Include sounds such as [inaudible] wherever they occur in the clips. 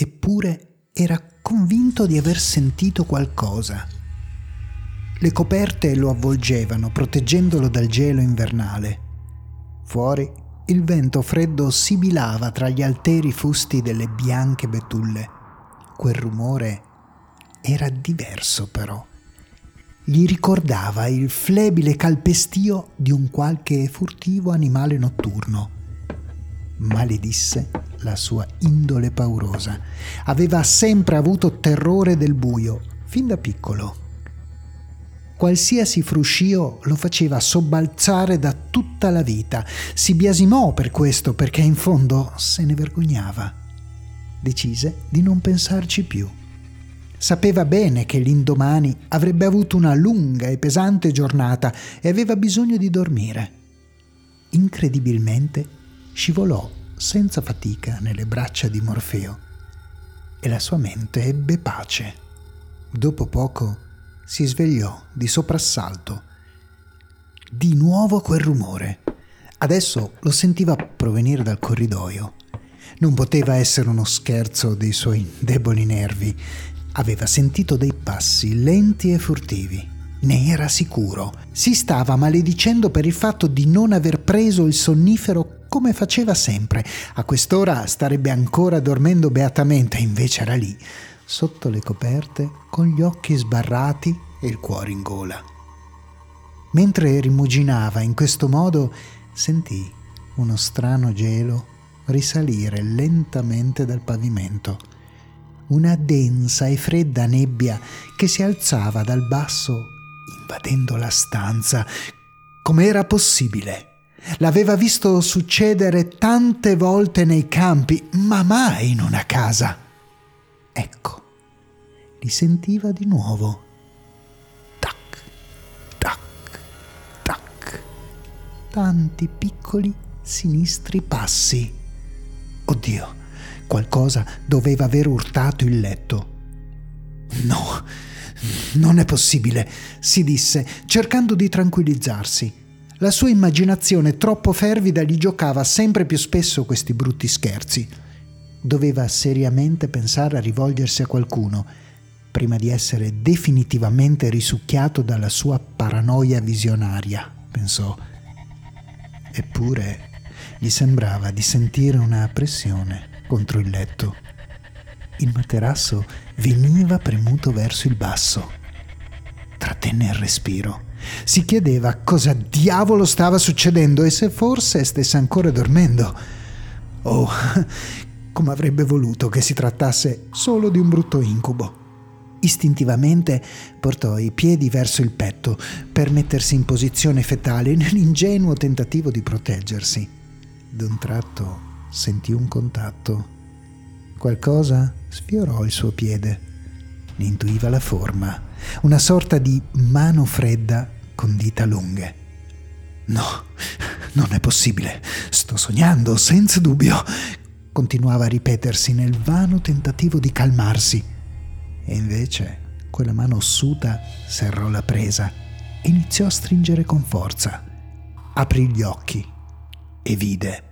eppure era convinto di aver sentito qualcosa. Le coperte lo avvolgevano, proteggendolo dal gelo invernale. Fuori il vento freddo sibilava tra gli alteri fusti delle bianche betulle. Quel rumore era diverso però. Gli ricordava il flebile calpestio di un qualche furtivo animale notturno. Maledisse la sua indole paurosa. Aveva sempre avuto terrore del buio, fin da piccolo. Qualsiasi fruscio lo faceva sobbalzare da tutta la vita. Si biasimò per questo perché in fondo se ne vergognava. Decise di non pensarci più. Sapeva bene che l'indomani avrebbe avuto una lunga e pesante giornata e aveva bisogno di dormire. Incredibilmente scivolò senza fatica nelle braccia di Morfeo e la sua mente ebbe pace. Dopo poco si svegliò di soprassalto. Di nuovo quel rumore. Adesso lo sentiva provenire dal corridoio. Non poteva essere uno scherzo dei suoi deboli nervi. Aveva sentito dei passi lenti e furtivi. Ne era sicuro. Si stava maledicendo per il fatto di non aver preso il sonnifero come faceva sempre. A quest'ora starebbe ancora dormendo beatamente, invece era lì, sotto le coperte, con gli occhi sbarrati e il cuore in gola. Mentre rimuginava in questo modo, sentì uno strano gelo risalire lentamente dal pavimento. Una densa e fredda nebbia che si alzava dal basso invadendo la stanza. Com'era possibile? L'aveva visto succedere tante volte nei campi, ma mai in una casa. Ecco, li sentiva di nuovo. Tac, tac, tac. Tanti piccoli sinistri passi. Oddio, qualcosa doveva aver urtato il letto. No, non è possibile, si disse, cercando di tranquillizzarsi. La sua immaginazione troppo fervida gli giocava sempre più spesso questi brutti scherzi. Doveva seriamente pensare a rivolgersi a qualcuno prima di essere definitivamente risucchiato dalla sua paranoia visionaria, pensò. Eppure gli sembrava di sentire una pressione contro il letto. Il materasso veniva premuto verso il basso. Trattenne il respiro si chiedeva cosa diavolo stava succedendo e se forse stesse ancora dormendo. Oh, [laughs] come avrebbe voluto che si trattasse solo di un brutto incubo. Istintivamente portò i piedi verso il petto per mettersi in posizione fetale nell'ingenuo tentativo di proteggersi. D'un tratto sentì un contatto. Qualcosa sfiorò il suo piede. Ne intuiva la forma una sorta di mano fredda con dita lunghe. No, non è possibile, sto sognando, senza dubbio, continuava a ripetersi nel vano tentativo di calmarsi. E invece quella mano ossuta serrò la presa e iniziò a stringere con forza. Aprì gli occhi e vide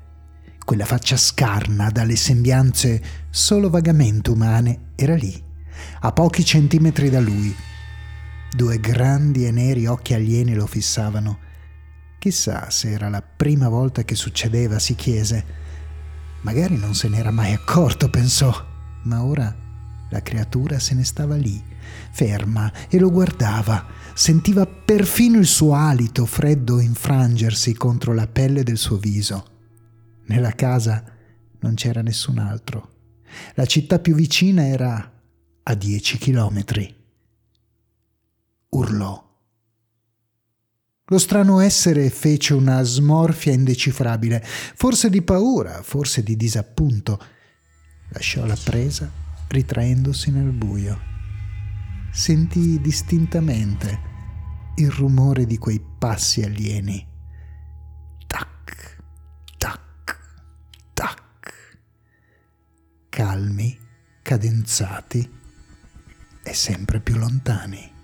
quella faccia scarna dalle sembianze solo vagamente umane era lì, a pochi centimetri da lui, Due grandi e neri occhi alieni lo fissavano. Chissà se era la prima volta che succedeva, si chiese. Magari non se n'era mai accorto, pensò, ma ora la creatura se ne stava lì, ferma, e lo guardava. Sentiva perfino il suo alito freddo infrangersi contro la pelle del suo viso. Nella casa non c'era nessun altro. La città più vicina era a dieci chilometri urlò. Lo strano essere fece una smorfia indecifrabile, forse di paura, forse di disappunto. Lasciò la presa, ritraendosi nel buio. Sentì distintamente il rumore di quei passi alieni. Tac, tac, tac. Calmi, cadenzati e sempre più lontani.